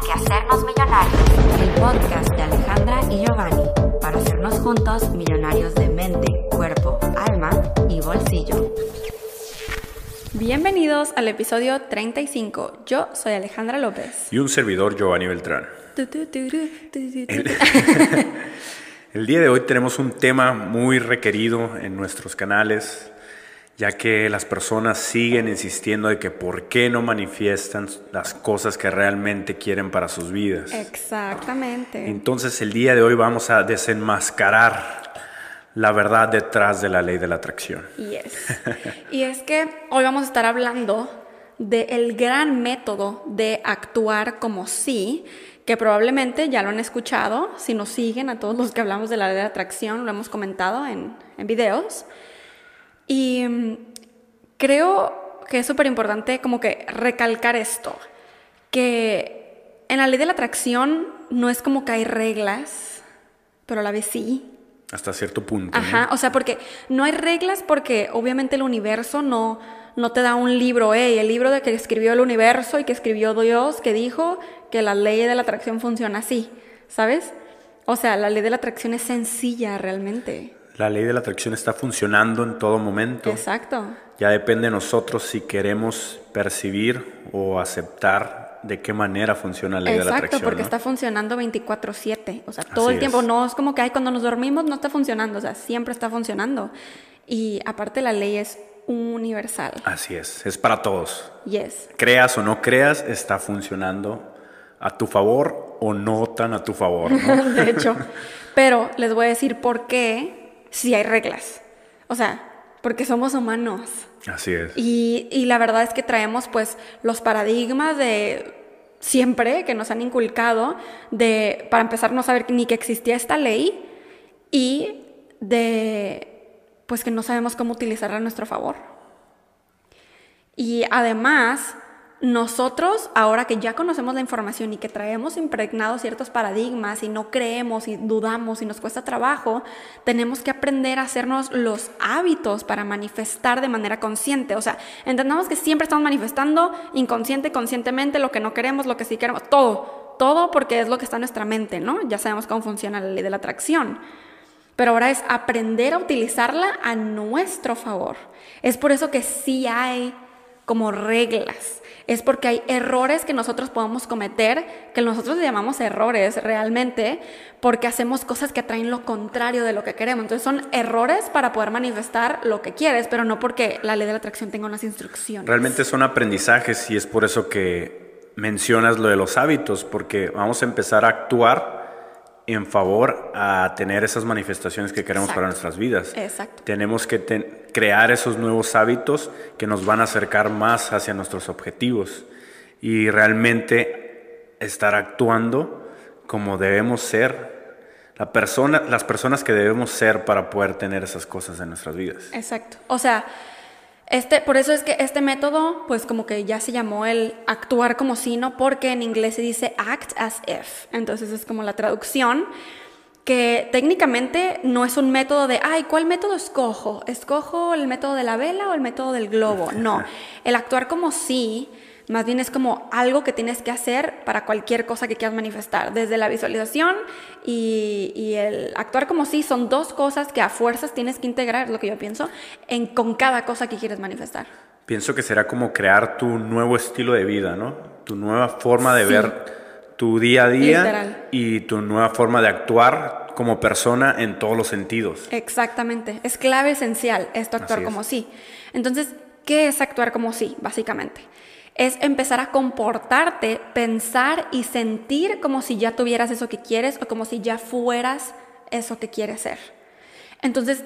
Hay que hacernos millonarios. El podcast de Alejandra y Giovanni para hacernos juntos millonarios de mente, cuerpo, alma y bolsillo. Bienvenidos al episodio 35. Yo soy Alejandra López. Y un servidor, Giovanni Beltrán. Tu, tu, tu, el día de hoy tenemos un tema muy requerido en nuestros canales, ya que las personas siguen insistiendo de que por qué no manifiestan las cosas que realmente quieren para sus vidas. Exactamente. Entonces el día de hoy vamos a desenmascarar la verdad detrás de la ley de la atracción. Yes. Y es que hoy vamos a estar hablando del gran método de actuar como sí, que probablemente ya lo han escuchado, si nos siguen a todos los que hablamos de la ley de atracción, lo hemos comentado en, en videos. Y mm, creo que es súper importante como que recalcar esto, que en la ley de la atracción no es como que hay reglas, pero a la vez sí. Hasta cierto punto. ¿no? Ajá, o sea, porque no hay reglas porque obviamente el universo no, no te da un libro, hey, el libro de que escribió el universo y que escribió Dios, que dijo que la ley de la atracción funciona así, ¿sabes? O sea, la ley de la atracción es sencilla realmente. La ley de la atracción está funcionando en todo momento. Exacto. Ya depende de nosotros si queremos percibir o aceptar de qué manera funciona la ley de la Exacto, atracción. porque ¿no? está funcionando 24/7, o sea, todo Así el tiempo, es. no es como que ay, cuando nos dormimos no está funcionando, o sea, siempre está funcionando. Y aparte la ley es universal. Así es, es para todos. Yes. Creas o no creas, está funcionando a tu favor o no tan a tu favor. ¿no? de hecho. Pero les voy a decir por qué si hay reglas. O sea, porque somos humanos. Así es. Y, y la verdad es que traemos pues los paradigmas de siempre que nos han inculcado de, para empezar, no saber ni que existía esta ley y de, pues que no sabemos cómo utilizarla a nuestro favor. Y además, nosotros, ahora que ya conocemos la información y que traemos impregnados ciertos paradigmas y no creemos y dudamos y nos cuesta trabajo, tenemos que aprender a hacernos los hábitos para manifestar de manera consciente. O sea, entendamos que siempre estamos manifestando inconsciente, conscientemente lo que no queremos, lo que sí queremos, todo, todo porque es lo que está en nuestra mente, ¿no? Ya sabemos cómo funciona la ley de la atracción. Pero ahora es aprender a utilizarla a nuestro favor. Es por eso que sí hay como reglas. Es porque hay errores que nosotros podemos cometer, que nosotros llamamos errores realmente, porque hacemos cosas que atraen lo contrario de lo que queremos. Entonces son errores para poder manifestar lo que quieres, pero no porque la ley de la atracción tenga unas instrucciones. Realmente son aprendizajes y es por eso que mencionas lo de los hábitos, porque vamos a empezar a actuar en favor a tener esas manifestaciones que queremos para Exacto. nuestras vidas. Exacto. Tenemos que ten- crear esos nuevos hábitos que nos van a acercar más hacia nuestros objetivos y realmente estar actuando como debemos ser, la persona, las personas que debemos ser para poder tener esas cosas en nuestras vidas. Exacto. O sea, este, por eso es que este método, pues como que ya se llamó el actuar como si, ¿no? Porque en inglés se dice act as if. Entonces es como la traducción, que técnicamente no es un método de, ay, ¿cuál método escojo? ¿Escojo el método de la vela o el método del globo? No, el actuar como si, más bien es como algo que tienes que hacer para cualquier cosa que quieras manifestar, desde la visualización y, y el actuar como si son dos cosas que a fuerzas tienes que integrar, es lo que yo pienso, en, con cada cosa que quieres manifestar. Pienso que será como crear tu nuevo estilo de vida, ¿no? Tu nueva forma de Sí. ver tu día a día Literal. y tu nueva forma de actuar como persona en todos los sentidos. Exactamente, es clave esencial esto actuar es. como sí. Entonces, ¿qué es actuar como sí, básicamente? Es empezar a comportarte, pensar y sentir como si ya tuvieras eso que quieres o como si ya fueras eso que quieres ser. Entonces,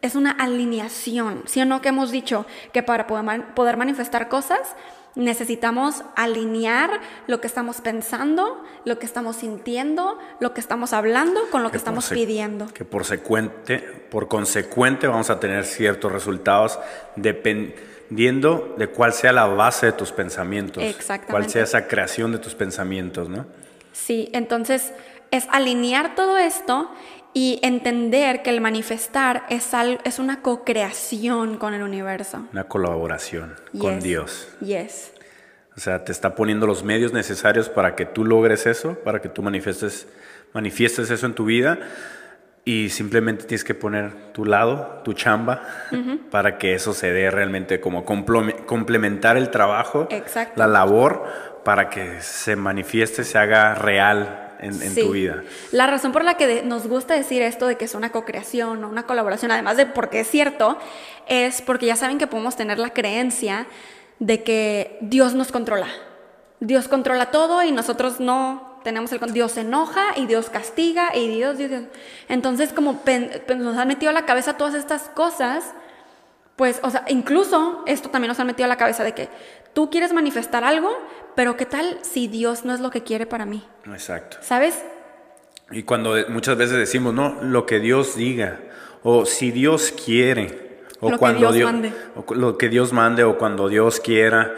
es una alineación, ¿sí o no? Que hemos dicho que para poder, man- poder manifestar cosas necesitamos alinear lo que estamos pensando, lo que estamos sintiendo, lo que estamos hablando con lo que, estamos pidiendo. Que por, secuente, por consecuente vamos a tener ciertos resultados dependiendo de cuál sea la base de tus pensamientos. Exactamente. Cuál sea esa creación de tus pensamientos, ¿no? Sí, entonces es alinear todo esto y entender que el manifestar es, al- es una co-creación con el universo. Una colaboración con. Dios. Yes. O sea, te está poniendo los medios necesarios para que tú logres eso, para que tú manifiestes, manifiestes eso en tu vida. Y simplemente tienes que poner tu lado, tu chamba, para que eso se dé realmente como complementar el trabajo, la labor, para que se manifieste, se haga real en, tu vida. La razón por la que nos gusta decir esto de que es una co-creación o una colaboración, además de porque es cierto, es porque ya saben que podemos tener la creencia de que Dios nos controla. Dios controla todo y nosotros no tenemos el Dios se enoja y Dios castiga y Dios, Dios, Dios. Entonces, como nos han metido a la cabeza todas estas cosas, pues, o sea, incluso esto también nos ha metido a la cabeza de que tú quieres manifestar algo, pero ¿qué tal si Dios no es lo que quiere para mí? Exacto. ¿Sabes? Y cuando muchas veces decimos, no, lo que Dios diga, o si Dios quiere, o lo cuando que Dios, mande. O lo que Dios mande, o cuando Dios quiera,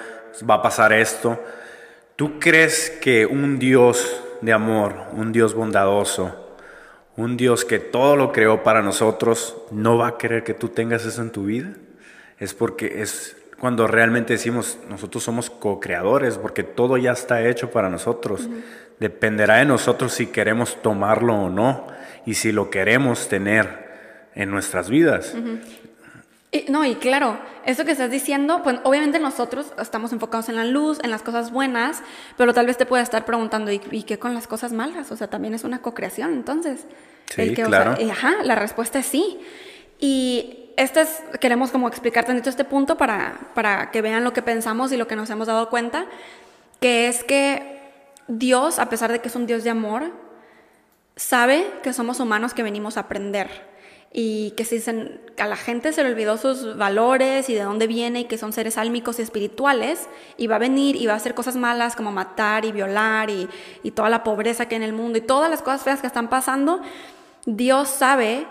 va a pasar esto. ¿Tú crees que un Dios de amor, un Dios bondadoso, un Dios que todo lo creó para nosotros, no va a querer que tú tengas eso en tu vida? Es porque es cuando realmente decimos, nosotros somos co-creadores, porque todo ya está hecho para nosotros. Dependerá de nosotros si queremos tomarlo o no, y si lo queremos tener en nuestras vidas. No, y claro, eso que estás diciendo, pues obviamente nosotros estamos enfocados en la luz, en las cosas buenas, pero tal vez te pueda estar preguntando, ¿y, qué con las cosas malas? O sea, también es una co-creación, entonces. Sí, claro. ajá, la respuesta es sí. Y este es, queremos como explicar tantito este punto para, para que vean lo que pensamos y lo que nos hemos dado cuenta, que es que Dios, a pesar de que es un Dios de amor, sabe que somos humanos que venimos a aprender y que si a la gente se le olvidó sus valores y de dónde viene y que son seres álmicos y espirituales y va a venir y va a hacer cosas malas como matar y violar y, y toda la pobreza que hay en el mundo y todas las cosas feas que están pasando, Dios sabe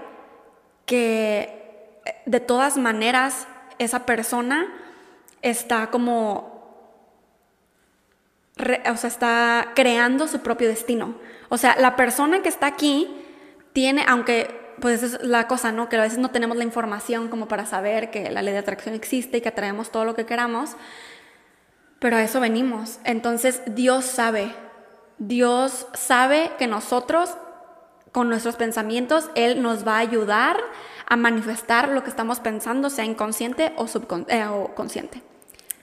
que de todas maneras esa persona está como, o sea, está creando su propio destino. O sea, la persona que está aquí tiene, aunque pues es la cosa, ¿no? Que a veces no tenemos la información como para saber que la ley de atracción existe y que atraemos todo lo que queramos, pero a eso venimos. Entonces Dios sabe, Dios sabe que nosotros, con nuestros pensamientos, Él nos va a ayudar a manifestar lo que estamos pensando, sea inconsciente o, eh, consciente.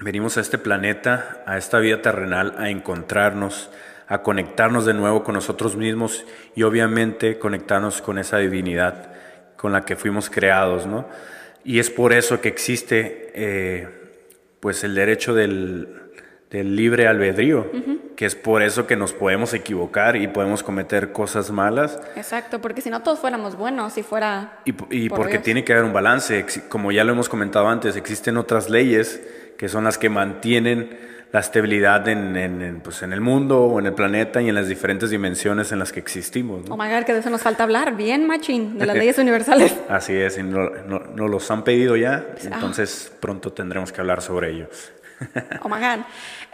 Venimos a este planeta, a esta vida terrenal, a encontrarnos, a conectarnos de nuevo con nosotros mismos y obviamente conectarnos con esa divinidad con la que fuimos creados, ¿no? Y es por eso que existe eh, pues el derecho del, del libre albedrío, que es por eso que nos podemos equivocar y podemos cometer cosas malas. Exacto, porque si no todos fuéramos buenos, si fuera... Y, porque tiene que haber un balance, como ya lo hemos comentado antes, existen otras leyes que son las que mantienen la estabilidad en, pues, en el mundo o en el planeta y en las diferentes dimensiones en las que existimos. ¿no? Oh my God, que de eso nos falta hablar, bien, machín, de las leyes universales. Así es, y nos no, los han pedido ya, entonces pronto tendremos que hablar sobre ello. Oh my God.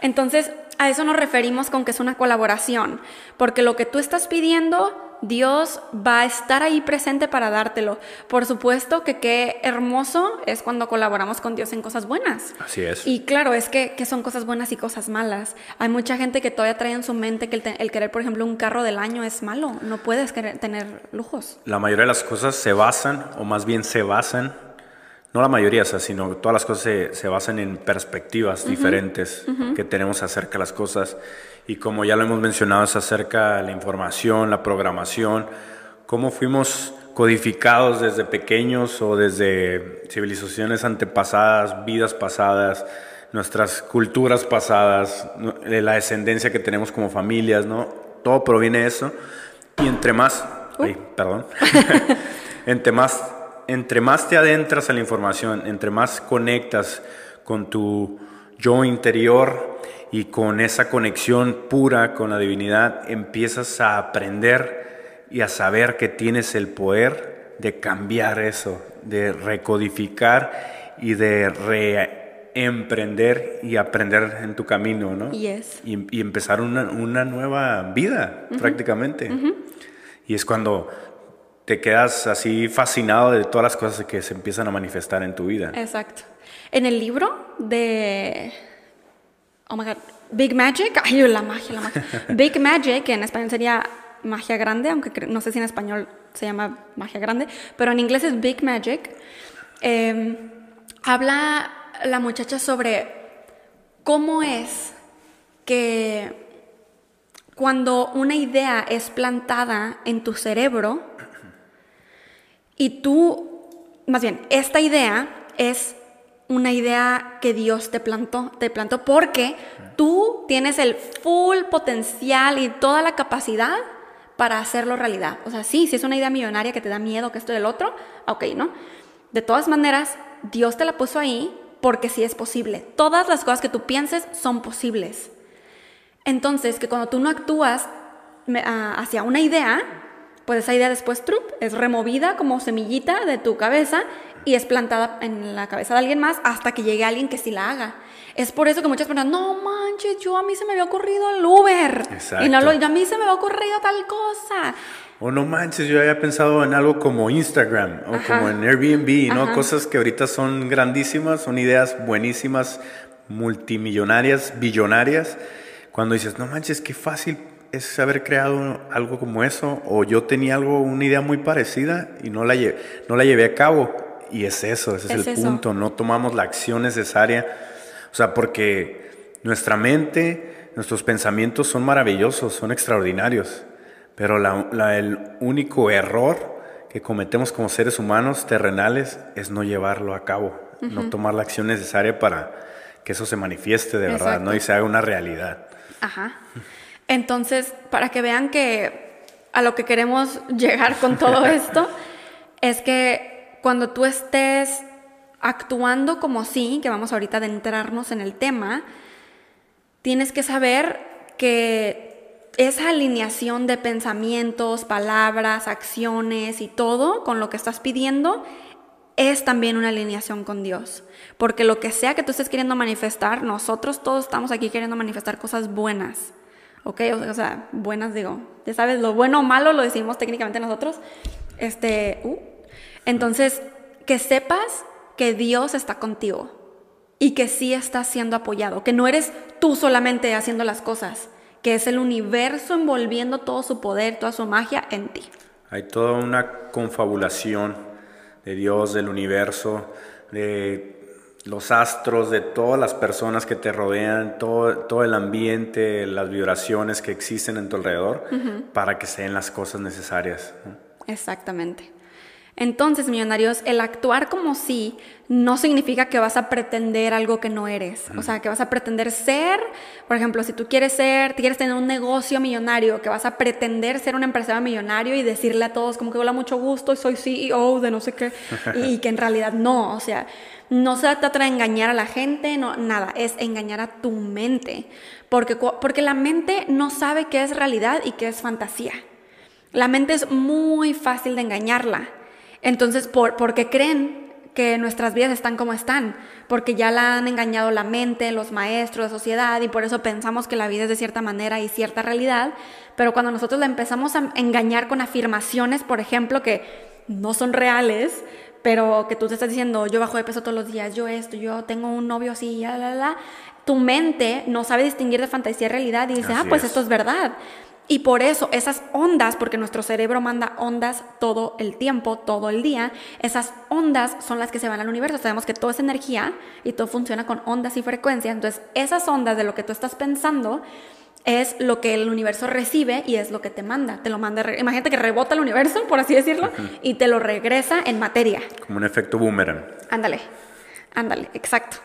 Entonces, a eso nos referimos con que es una colaboración, porque lo que tú estás pidiendo, Dios va a estar ahí presente para dártelo. Por supuesto que qué hermoso es cuando colaboramos con Dios en cosas buenas. Así es. Y claro, es que, son cosas buenas y cosas malas. Hay mucha gente que todavía trae en su mente que el, querer, por ejemplo, un carro del año es malo. No puedes querer, tener lujos. La mayoría de las cosas se basan, o más bien se basan no la mayoría, sino todas las cosas se, basan en perspectivas diferentes que tenemos acerca de las cosas. Y como ya lo hemos mencionado, es acerca de la información, la programación, cómo fuimos codificados desde pequeños o desde civilizaciones antepasadas, vidas pasadas, nuestras culturas pasadas, la descendencia que tenemos como familias, ¿no? Todo proviene de eso. Y entre más, ay, perdón, entre más entre más te adentras a la información, entre más conectas con tu yo interior y con esa conexión pura con la divinidad, empiezas a aprender y a saber que tienes el poder de cambiar eso, de recodificar y de reemprender y aprender en tu camino, ¿no? Yes. Y, y, empezar una, nueva vida, prácticamente. Y es cuando te quedas así fascinado de todas las cosas que se empiezan a manifestar en tu vida. Exacto. En el libro de... Oh my God. Big Magic, ay, la magia, la magia. Big Magic, que en español sería magia grande, aunque no sé si en español se llama magia grande, pero en inglés es Big Magic. Em, habla la muchacha sobre cómo es que cuando una idea es plantada en tu cerebro y tú, más bien, esta idea es una idea que Dios te plantó, te plantó porque tú tienes el full potencial y toda la capacidad para hacerlo realidad. O sea, sí, si es una idea millonaria que te da miedo, que esto del otro, ok, ¿no? De todas maneras, Dios te la puso ahí porque sí es posible. Todas las cosas que tú pienses son posibles. Entonces, que cuando tú no actúas ah, hacia una idea, pues esa idea después trup, es removida como semillita de tu cabeza y es plantada en la cabeza de alguien más hasta que llegue alguien que sí la haga. Es por eso que muchas personas, no manches, yo a mí se me había ocurrido el Uber. Y no lo, a mí se me había ocurrido tal cosa. O no manches, yo había pensado en algo como Instagram o como en Airbnb, ¿no? Cosas que ahorita son grandísimas, son ideas buenísimas, multimillonarias, billonarias cuando dices, no manches, qué fácil es haber creado algo como eso, o yo tenía algo, una idea muy parecida y no la, llevé, no la llevé a cabo. Y es eso, ese es, el punto, no tomamos la acción necesaria. O sea, porque nuestra mente, nuestros pensamientos son maravillosos, son extraordinarios, pero el único error que cometemos como seres humanos terrenales es no llevarlo a cabo, no tomar la acción necesaria para que eso se manifieste de verdad, ¿no? Y se haga una realidad. Ajá. Entonces, para que vean que a lo que queremos llegar con todo esto, es que cuando tú estés actuando como sí, que vamos ahorita a adentrarnos en el tema, tienes que saber que esa alineación de pensamientos, palabras, acciones y todo con lo que estás pidiendo es también una alineación con Dios. Porque lo que sea que tú estés queriendo manifestar, nosotros todos estamos aquí queriendo manifestar cosas buenas. ¿Ok? O sea, buenas digo. Ya sabes, lo bueno o malo lo decimos técnicamente nosotros. Este, uh. Entonces, que sepas que Dios está contigo y que sí estás siendo apoyado, que no eres tú solamente haciendo las cosas, que es el universo envolviendo todo su poder, toda su magia en ti. Hay toda una confabulación de Dios, del universo, de los astros, de todas las personas que te rodean, todo, todo el ambiente, las vibraciones que existen en tu alrededor, para que sean las cosas necesarias. Exactamente. Entonces, millonarios, el actuar como sí no significa que vas a pretender algo que no eres. O sea, que vas a pretender ser, por ejemplo, si tú quieres ser, quieres tener un negocio millonario, que vas a pretender ser un empresario millonario y decirle a todos como que hola, mucho gusto, soy CEO de no sé qué, y que en realidad no. O sea, no se trata de engañar a la gente, no, nada, es engañar a tu mente. Porque, porque la mente no sabe qué es realidad y qué es fantasía. La mente es muy fácil de engañarla. Entonces, ¿por, qué creen que nuestras vidas están como están? Porque ya la han engañado la mente, los maestros, la sociedad, y por eso pensamos que la vida es de cierta manera y cierta realidad. Pero cuando nosotros la empezamos a engañar con afirmaciones, por ejemplo, que no son reales, pero que tú te estás diciendo, yo bajo de peso todos los días, yo esto, yo tengo un novio así, la, la, la, tu mente no sabe distinguir de fantasía y realidad y dice, ah, pues esto es verdad. Y por eso esas ondas, porque nuestro cerebro manda ondas todo el tiempo, todo el día, esas ondas son las que se van al universo. Sabemos que todo es energía y todo funciona con ondas y frecuencias. Entonces, esas ondas de lo que tú estás pensando es lo que el universo recibe y es lo que te manda. Te lo manda, imagínate que rebota el universo, por así decirlo, y te lo regresa en materia. Como un efecto boomerang. Ándale, ándale, exacto.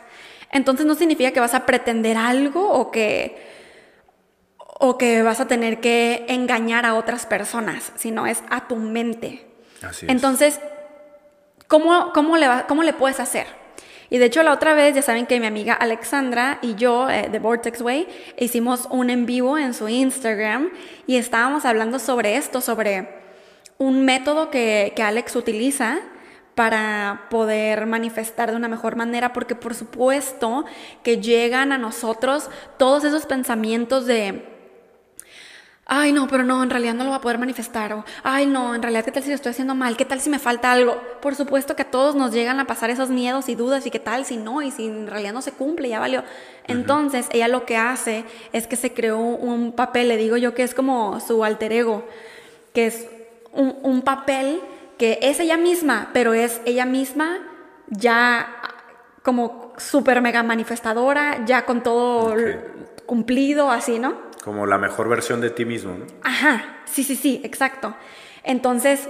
Entonces no significa que vas a pretender algo o que o que vas a tener que engañar a otras personas, sino es a tu mente. Así es. Entonces, ¿cómo, cómo, le ¿cómo le puedes hacer? Y de hecho la otra vez, ya saben que mi amiga Alexandra y yo, eh, de Vortex Way, hicimos un en vivo en su Instagram y estábamos hablando sobre esto, sobre un método que, que Alex utiliza para poder manifestar de una mejor manera, porque por supuesto que llegan a nosotros todos esos pensamientos de ay, no, pero no, en realidad no lo va a poder manifestar, o, ay, no, en realidad, ¿qué tal si lo estoy haciendo mal? ¿Qué tal si me falta algo? Por supuesto que a todos nos llegan a pasar esos miedos y dudas, y qué tal si no, y si en realidad no se cumple, ya valió. Entonces, ella lo que hace es que se creó un papel, le digo yo que es como su alter ego, que es un, un papel que es ella misma, pero es ella misma ya como súper mega manifestadora, ya con todo cumplido, así, ¿no? Como la mejor versión de ti mismo, ¿no? Ajá, sí, sí, sí, exacto. Entonces,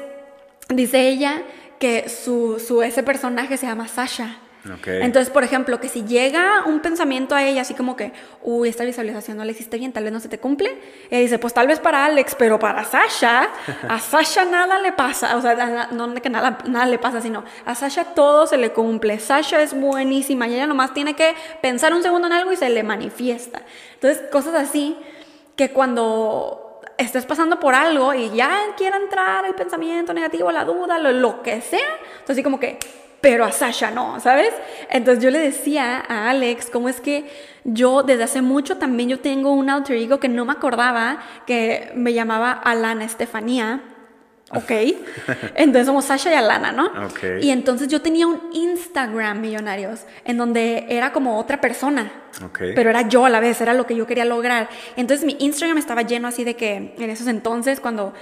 dice ella que su, su ese personaje se llama Sasha. Ok. Entonces, por ejemplo, que si llega un pensamiento a ella así como que, uy, esta visualización no le hiciste bien, tal vez no se te cumple, ella dice, pues tal vez para Alex, pero para Sasha, a Sasha nada le pasa, o sea, no que nada, nada le pasa, sino a Sasha todo se le cumple, Sasha es buenísima y ella nomás tiene que pensar un segundo en algo y se le manifiesta. Entonces, cosas así que cuando estés pasando por algo y ya quiera entrar el pensamiento negativo, la duda, lo, que sea, entonces así como que, pero a Sasha no, ¿sabes? Entonces yo le decía a Alex cómo es que yo desde hace mucho también yo tengo un alter ego que no me acordaba, que me llamaba Alana Estefanía. Ok, entonces somos Sasha y Alana, ¿no? Ok. Y entonces yo tenía un Instagram, millonarios, en donde era como otra persona, Ok. pero era yo a la vez, era lo que yo quería lograr. Entonces mi Instagram estaba lleno así de que en esos entonces cuando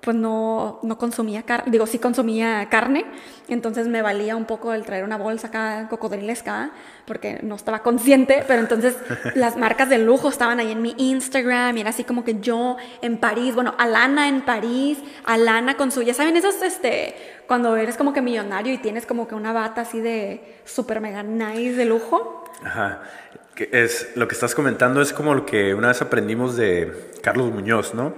pues no, no consumía carne, digo, sí consumía carne, entonces me valía un poco el traer una bolsa acá cocodrilesca, porque no estaba consciente, pero entonces las marcas de lujo estaban ahí en mi Instagram, y era así como que yo en París, bueno, Alana en París, Alana con su, ya saben, esos, este, cuando eres como que millonario y tienes como que una bata así de super mega nice de lujo. Ajá. Que es, lo que estás comentando es como lo que una vez aprendimos de Carlos Muñoz, ¿no?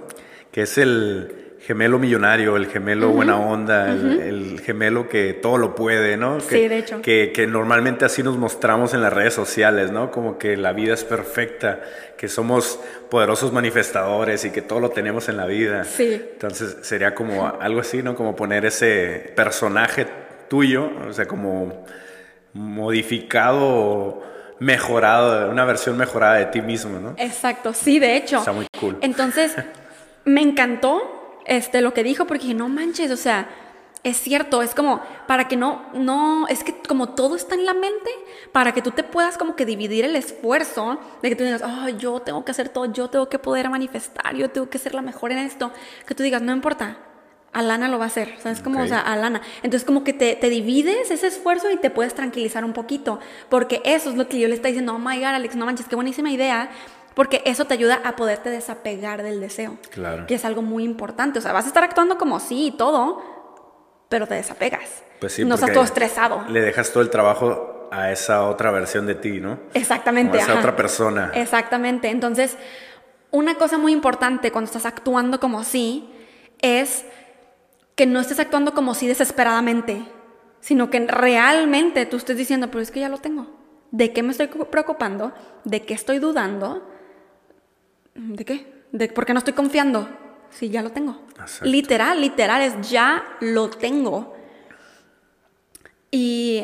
Que es el gemelo millonario, el gemelo buena onda, el, el gemelo que todo lo puede, ¿no? Que, Sí, de hecho. Que, que normalmente así nos mostramos en las redes sociales, ¿no? Como que la vida es perfecta, que somos poderosos manifestadores y que todo lo tenemos en la vida. Sí. Entonces sería como algo así, ¿no? Como poner ese personaje tuyo, o sea, como modificado o mejorado, una versión mejorada de ti mismo, ¿no? Exacto, sí, de hecho. Está muy cool. Entonces, me encantó este, lo que dijo porque dije, no manches, o sea, es cierto, es como para que no, no, es que como todo está en la mente, para que tú te puedas como que dividir el esfuerzo de que tú digas, oh, yo tengo que hacer todo, yo tengo que poder manifestar, yo tengo que ser la mejor en esto, que tú digas, no importa. Alana lo va a hacer, ¿sabes? Como, Ok. o sea, Alana. Entonces, como que te, te divides ese esfuerzo y te puedes tranquilizar un poquito. Porque eso es lo que yo le estoy diciendo, oh my god, Alex, no manches, qué buenísima idea. Porque eso te ayuda a poderte desapegar del deseo. Claro. Que es algo muy importante. O sea, vas a estar actuando como sí y todo, pero te desapegas. Pues sí, no estás todo estresado. Le dejas todo el trabajo a esa otra versión de ti, ¿no? Exactamente. Como esa ajá. otra persona. Exactamente. Entonces, una cosa muy importante cuando estás actuando como sí es que no estés actuando como sí desesperadamente, sino que realmente tú estés diciendo, pero es que ya lo tengo. ¿De qué me estoy preocupando? ¿De qué estoy dudando? ¿De qué? ¿De por qué no estoy confiando? Sí, ya lo tengo. Exacto. Literal, literal, es ya lo tengo. Y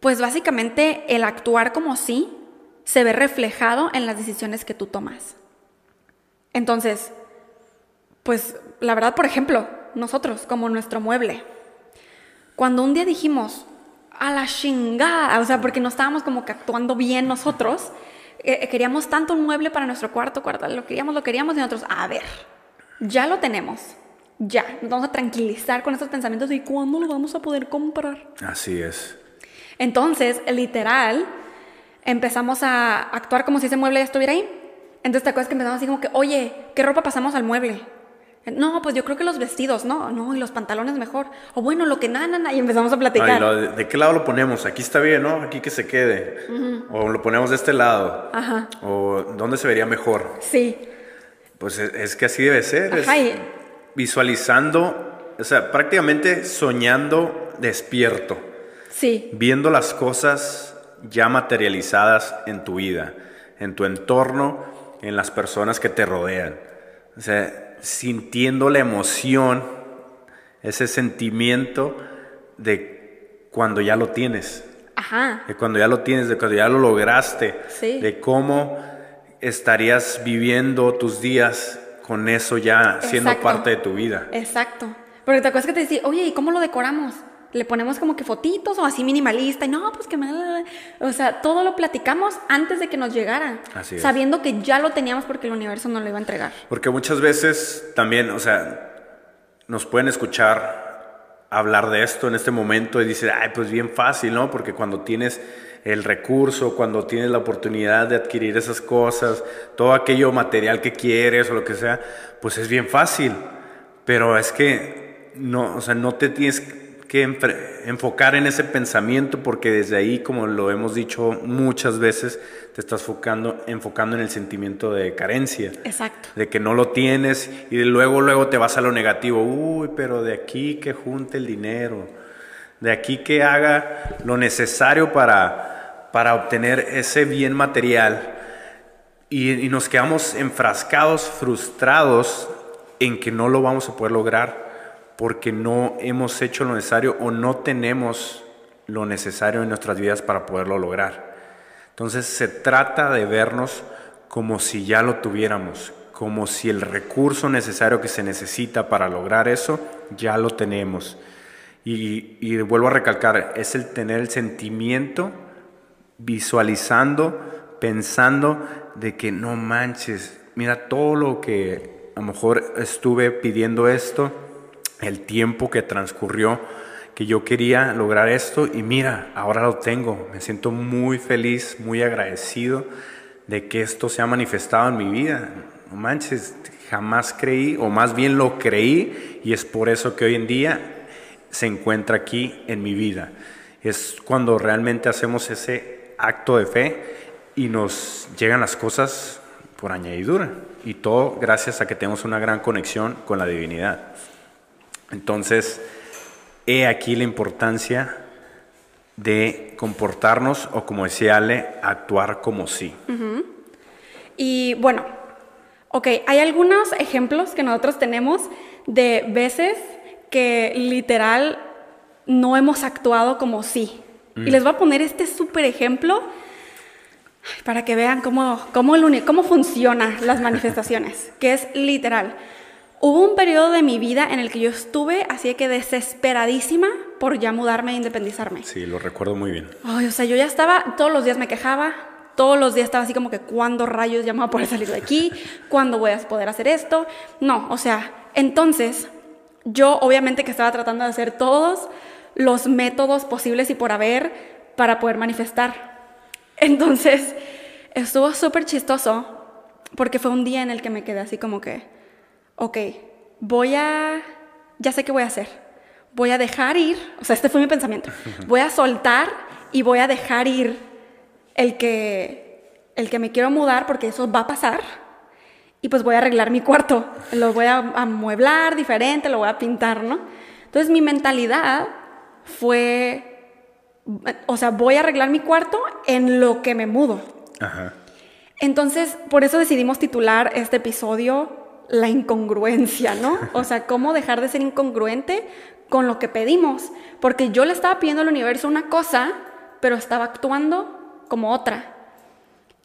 pues básicamente el actuar como sí se ve reflejado en las decisiones que tú tomas. Entonces, pues la verdad, por ejemplo, nosotros como nuestro mueble, cuando un día dijimos a la chingada, o sea, porque no estábamos como que actuando bien nosotros, eh, queríamos tanto un mueble para nuestro cuarto, cuarto, lo queríamos, lo queríamos y nosotros, a ver, ya lo tenemos, ya, nos vamos a tranquilizar con estos pensamientos y cuándo lo vamos a poder comprar. Así es. Entonces, literal, empezamos a actuar como si ese mueble ya estuviera ahí. Entonces, ¿te acuerdas que empezamos así como que, oye, ¿qué ropa pasamos al mueble? No, pues yo creo que los vestidos, no, no, y los pantalones mejor. O bueno, lo que nada, nada, y empezamos a No, platicar. lo de, ¿de qué lado lo ponemos? Aquí está bien, ¿no? Aquí que se quede. O lo ponemos de este lado. Ajá. O ¿dónde se vería mejor? Sí, Pues es, es que así debe ser. es Ajá, y- visualizando, o sea, prácticamente soñando despierto, sí, viendo las cosas ya materializadas en tu vida, en tu entorno, en las personas que te rodean. O sea, sintiendo la emoción, ese sentimiento de cuando ya lo tienes. ajá, De cuando ya lo tienes, de cuando ya lo lograste, Sí. de cómo estarías viviendo tus días con eso ya siendo Exacto. parte de tu vida. Exacto. Porque te acuerdas que te decía, oye, ¿y cómo lo decoramos? Le ponemos como que fotitos o así minimalista. Y no, pues que me... O sea, todo lo platicamos antes de que nos llegara. Así es. Sabiendo que ya lo teníamos porque el universo nos lo iba a entregar. Porque muchas veces también, o sea, nos pueden escuchar hablar de esto en este momento y dice, ay, pues bien fácil, ¿no? Porque cuando tienes el recurso, cuando tienes la oportunidad de adquirir esas cosas, todo aquello material que quieres o lo que sea, pues es bien fácil. Pero es que no, o sea, no te tienes que enfocar en ese pensamiento porque desde ahí, como lo hemos dicho muchas veces, te estás enfocando, enfocando en el sentimiento de carencia. Exacto. de que no lo tienes y luego luego te vas a lo negativo, uy, pero de aquí que junte el dinero, de aquí que haga lo necesario para, para obtener ese bien material. Y, y nos quedamos enfrascados, frustrados en que no lo vamos a poder lograr porque no hemos hecho lo necesario o no tenemos lo necesario en nuestras vidas para poderlo lograr. Entonces se trata de vernos como si ya lo tuviéramos, como si el recurso necesario que se necesita para lograr eso ya lo tenemos. Y, vuelvo a recalcar, es el tener el sentimiento visualizando, pensando de que no manches, mira todo lo que a lo mejor estuve pidiendo esto, el tiempo que transcurrió, que yo quería lograr esto y mira, ahora lo tengo. Me siento muy feliz, muy agradecido de que esto se ha manifestado en mi vida. No manches, jamás creí, o más bien lo creí, y es por eso que hoy en día se encuentra aquí en mi vida. Es cuando realmente hacemos ese acto de fe y nos llegan las cosas por añadidura. Y todo gracias a que tenemos una gran conexión con la divinidad. Entonces, he aquí la importancia de comportarnos o como decía Ale, actuar como sí. Y bueno, ok, hay algunos ejemplos que nosotros tenemos de veces que literal no hemos actuado como sí. Y les voy a poner este súper ejemplo para que vean cómo, cómo, el cómo funcionan las manifestaciones, que es literal. Hubo un periodo de mi vida en el que yo estuve así de que desesperadísima por ya mudarme e independizarme. Sí, lo recuerdo muy bien. Ay, o sea, yo ya estaba, todos los días me quejaba, todos los días estaba así como que, ¿cuándo rayos ya me voy a poder salir de aquí? ¿Cuándo voy a poder hacer esto? No, o sea, entonces, yo obviamente que estaba tratando de hacer todos los métodos posibles y por haber para poder manifestar. Entonces, estuvo súper chistoso porque fue un día en el que me quedé así como que, ok, voy a, ya sé qué voy a hacer. Voy a dejar ir, o sea, este fue mi pensamiento. Voy a soltar y voy a dejar ir el que, el que me quiero mudar porque eso va a pasar. Y pues voy a arreglar mi cuarto. Lo voy a amueblar diferente, lo voy a pintar, ¿no? Entonces mi mentalidad fue, o sea, voy a arreglar mi cuarto en lo que me mudo. Ajá. Entonces, por eso decidimos titular este episodio La incongruencia, ¿no? O sea, cómo dejar de ser incongruente con lo que pedimos. Porque yo le estaba pidiendo al universo una cosa, pero estaba actuando como otra.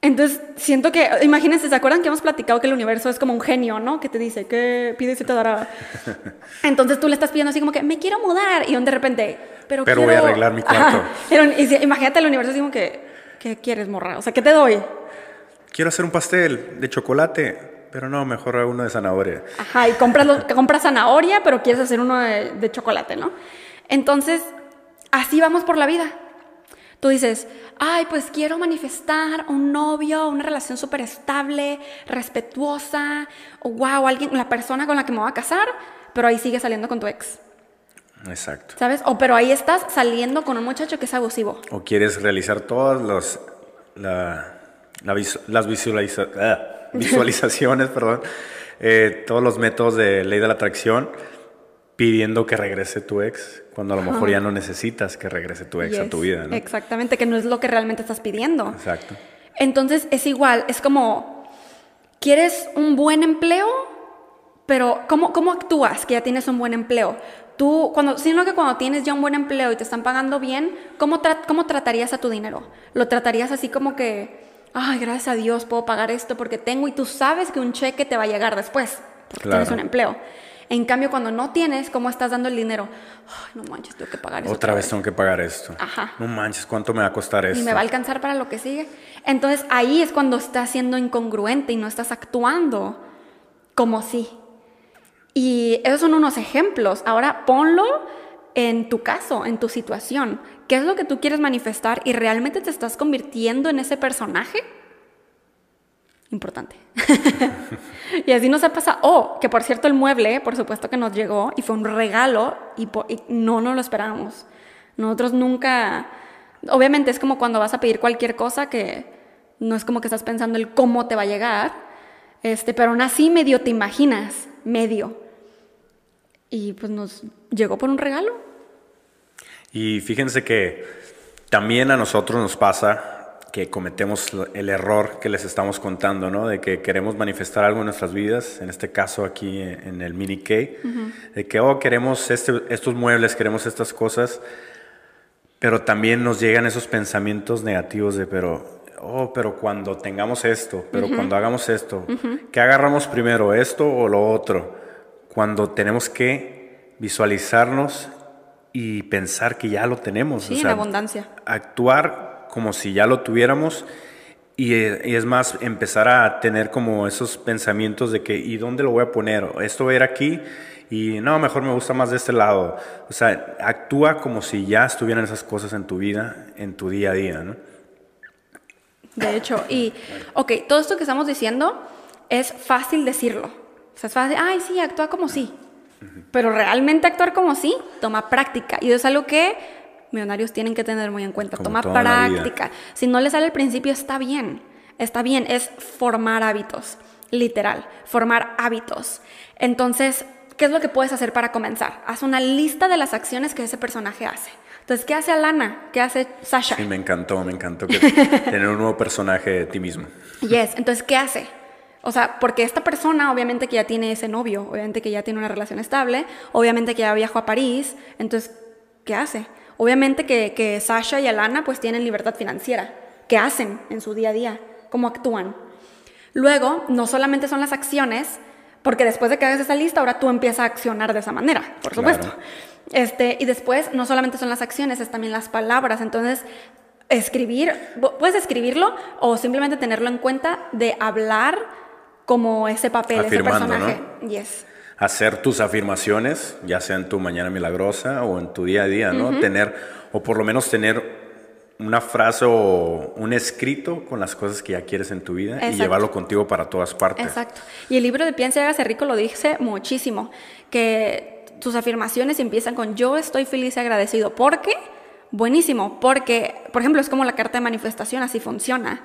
Entonces, siento que, imagínense, ¿se acuerdan que hemos platicado que el universo es como un genio, ¿no? Que te dice, ¿qué pides y te dará? Entonces tú le estás pidiendo así como que, me quiero mudar. Y de repente, pero Pero voy a arreglar mi cuarto. Pero, y imagínate el universo así como que, ¿qué quieres, morra? O sea, ¿qué te doy? Quiero hacer un pastel de chocolate, pero no, mejor uno de zanahoria. Ajá, y compras, los- compras zanahoria, pero quieres hacer uno de, de chocolate, ¿no? Entonces, así vamos por la vida. Tú dices, ay, pues quiero manifestar un novio, una relación súper estable, respetuosa, o wow, alguien, la persona con la que me voy a casar, pero ahí sigues saliendo con tu ex, Exacto. ¿sabes? O pero ahí estás saliendo con un muchacho que es abusivo. O quieres realizar todas los, la- la visu- las visualiza- ah, visualizaciones, perdón, eh, todos los métodos de ley de la atracción, pidiendo que regrese tu ex, cuando a lo mejor ya no necesitas que regrese tu ex a tu vida, ¿no? Exactamente, que no es lo que realmente estás pidiendo. Exacto. Entonces es igual, es como, ¿quieres un buen empleo? Pero ¿cómo, cómo actúas que ya tienes un buen empleo? Tú, cuando, sino que cuando tienes ya un buen empleo y te están pagando bien, ¿cómo, tra- ¿cómo tratarías a tu dinero? ¿Lo tratarías así como que, ay, gracias a Dios puedo pagar esto porque tengo y tú sabes que un cheque te va a llegar después? porque Claro. tienes un empleo. En cambio, cuando no tienes, ¿cómo estás dando el dinero? Ay, no manches, tengo que pagar eso. Otra vez tengo que pagar esto. Ajá. No manches, ¿cuánto me va a costar esto? y me va a alcanzar para lo que sigue. Entonces ahí es cuando estás siendo incongruente y no estás actuando como sí. Y esos son unos ejemplos. Ahora ponlo en tu caso, en tu situación. ¿Qué es lo que tú quieres manifestar y realmente te estás convirtiendo en ese personaje? Importante. y así nos ha pasado. Oh, que por cierto el mueble, por supuesto que nos llegó y fue un regalo y, y no nos lo esperábamos. Nosotros nunca... Obviamente es como cuando vas a pedir cualquier cosa que no es como que estás pensando el cómo te va a llegar, este, pero aún así medio te imaginas, medio. Y pues nos llegó por un regalo. Y fíjense que también a nosotros nos pasa que cometemos el error que les estamos contando, ¿no? De que queremos manifestar algo en nuestras vidas, en este caso aquí en en el mini K, de que, oh, queremos este- estos muebles, queremos estas cosas, pero también nos llegan esos pensamientos negativos de, pero, oh, pero cuando tengamos esto, pero cuando hagamos esto, ¿qué agarramos primero, esto o lo otro? Cuando tenemos que visualizarnos y pensar que ya lo tenemos. Sí, o en sea, abundancia. Actuar como si ya lo tuviéramos y, y es más, empezar a tener como esos pensamientos de que, ¿y dónde lo voy a poner? Esto va a ir aquí y no, mejor me gusta más de este lado. O sea, actúa como si ya estuvieran esas cosas en tu vida, en tu día a día, ¿no? De hecho, y, ok, todo esto que estamos diciendo es fácil decirlo. O sea, es fácil, ay, sí, actúa como sí. Pero realmente actuar como sí toma práctica. Y eso es algo que millonarios tienen que tener muy en cuenta. Como toma práctica. Si no le sale al principio, está bien. Está bien, es formar hábitos. Literal, formar hábitos. Entonces, ¿qué es lo que puedes hacer para comenzar? Haz una lista de las acciones que ese personaje hace. Entonces, ¿qué hace Alana? ¿Qué hace Sasha? Sí, me encantó, me encantó que tener un nuevo personaje de ti mismo. Yes, entonces, ¿qué hace? O sea, porque esta persona, obviamente que ya tiene ese novio, obviamente que ya tiene una relación estable, obviamente que ya viajó a París, entonces, ¿qué hace? Obviamente que, que Sasha y Alana pues tienen libertad financiera. ¿Qué hacen en su día a día? ¿Cómo actúan? Luego, no solamente son las acciones, porque después de que hagas esa lista, ahora tú empiezas a accionar de esa manera, por supuesto. Claro. Este, y después, no solamente son las acciones, es también las palabras. Entonces, escribir, pu- puedes escribirlo o simplemente tenerlo en cuenta de hablar como ese papel, Afirmando, ese personaje. Yes. hacer tus afirmaciones, ya sea en tu mañana milagrosa o en tu día a día, ¿no? Tener, o por lo menos tener una frase o un escrito con las cosas que ya quieres en tu vida y llevarlo contigo para todas partes. Exacto. Y el libro de Piensa y hágase rico lo dice muchísimo, que tus afirmaciones empiezan con yo estoy feliz y agradecido. ¿Por qué? Buenísimo, porque, por ejemplo, es como la carta de manifestación, así funciona.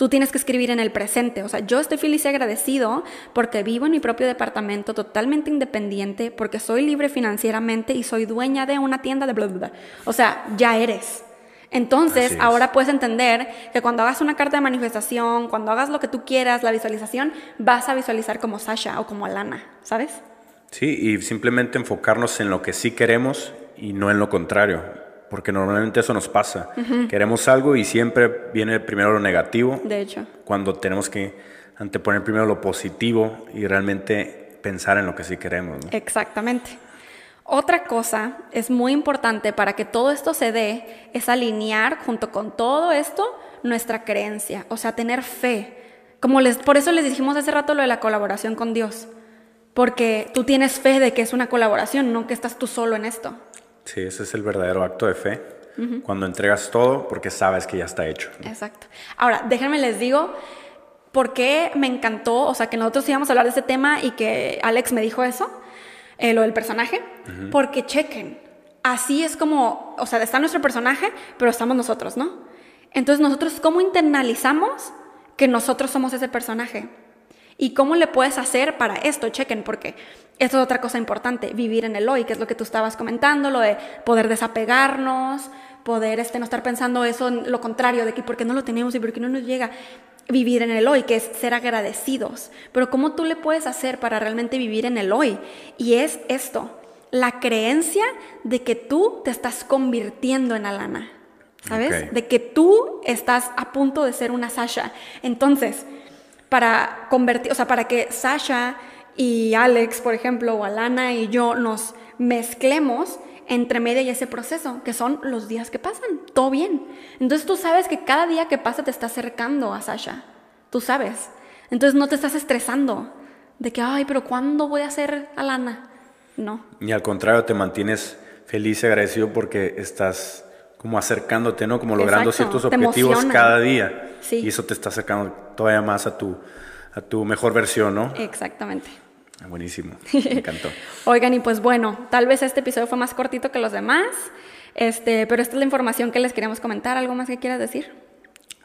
Tú tienes que escribir en el presente, o sea, yo estoy feliz y agradecido porque vivo en mi propio departamento totalmente independiente, porque soy libre financieramente y soy dueña de una tienda de bla, bla, bla. O sea, ya eres. Entonces, ahora puedes entender que cuando hagas una carta de manifestación, cuando hagas lo que tú quieras, la visualización, vas a visualizar como Sasha o como Alana, ¿sabes? Sí, y simplemente enfocarnos en lo que sí queremos y no en lo contrario, porque normalmente eso nos pasa. Queremos algo y siempre viene primero lo negativo, De hecho. cuando tenemos que anteponer primero lo positivo y realmente pensar en lo que sí queremos. ¿no? Exactamente. Otra cosa es muy importante para que todo esto se dé, es alinear junto con todo esto nuestra creencia, o sea, tener fe. Como les, por eso les dijimos hace rato lo de la colaboración con Dios, porque tú tienes fe de que es una colaboración, no que estás tú solo en esto. Sí, ese es el verdadero acto de fe, cuando entregas todo porque sabes que ya está hecho. ¿no? Exacto. Ahora, déjenme les digo por qué me encantó, o sea, que nosotros íbamos a hablar de ese tema y que Alex me dijo eso, eh, lo del personaje, porque chequen, así es como, o sea, está nuestro personaje, pero estamos nosotros, ¿no? Entonces, nosotros, ¿cómo internalizamos que nosotros somos ese personaje? ¿Y cómo le puedes hacer para esto? Chequen, porque esto es otra cosa importante, vivir en el hoy, que es lo que tú estabas comentando, lo de poder desapegarnos, poder este, no estar pensando eso, en lo contrario, de que por qué no lo tenemos y por qué no nos llega. Vivir en el hoy, que es ser agradecidos. Pero ¿cómo tú le puedes hacer para realmente vivir en el hoy? Y es esto, la creencia de que tú te estás convirtiendo en Alana. ¿Sabes? De que tú estás a punto de ser una Sasha. Entonces, para convertir, o sea, para que Sasha y Alex, por ejemplo, o Alana y yo nos mezclemos entre medio y ese proceso, que son los días que pasan, todo bien. Entonces tú sabes que cada día que pasa te está acercando a Sasha, tú sabes. Entonces no te estás estresando de que, ay, pero ¿cuándo voy a hacer Alana? No. Y al contrario, te mantienes feliz y agradecido porque estás como acercándote, ¿no? Como logrando Exacto, ciertos objetivos cada día. Sí. Y eso te está acercando todavía más a tu, a tu mejor versión, ¿no? Exactamente. Ah, Buenísimo, me encantó. Oigan, y pues bueno, tal vez este episodio fue más cortito que los demás, este, pero esta es la información que les queríamos comentar. ¿Algo más que quieras decir?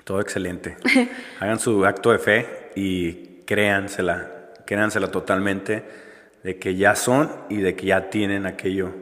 Todo excelente. Hagan su acto de fe y créansela, créansela totalmente de que ya son y de que ya tienen aquello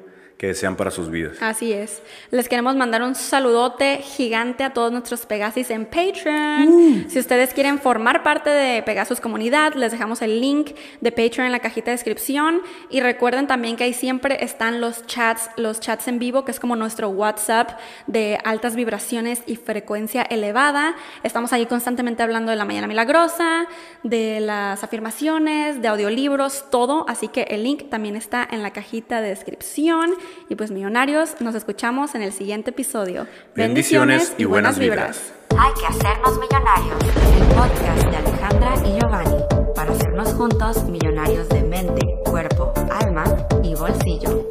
que desean para sus vidas. Así es. Les queremos mandar un saludote gigante a todos nuestros Pegasis en Patreon. Si ustedes quieren formar parte de Pegasus Comunidad, les dejamos el link de Patreon en la cajita de descripción. Y recuerden también que ahí siempre están los chats, los chats en vivo, que es como nuestro WhatsApp de altas vibraciones y frecuencia elevada. Estamos ahí constantemente hablando de la mañana milagrosa, de las afirmaciones, de audiolibros, todo. Así que el link también está en la cajita de descripción. Y pues millonarios, nos escuchamos en el siguiente episodio. Bendiciones, y, buenas, vibras. Hay que hacernos millonarios. El podcast de Alejandra y Giovanni para hacernos juntos millonarios de mente, cuerpo, alma y bolsillo.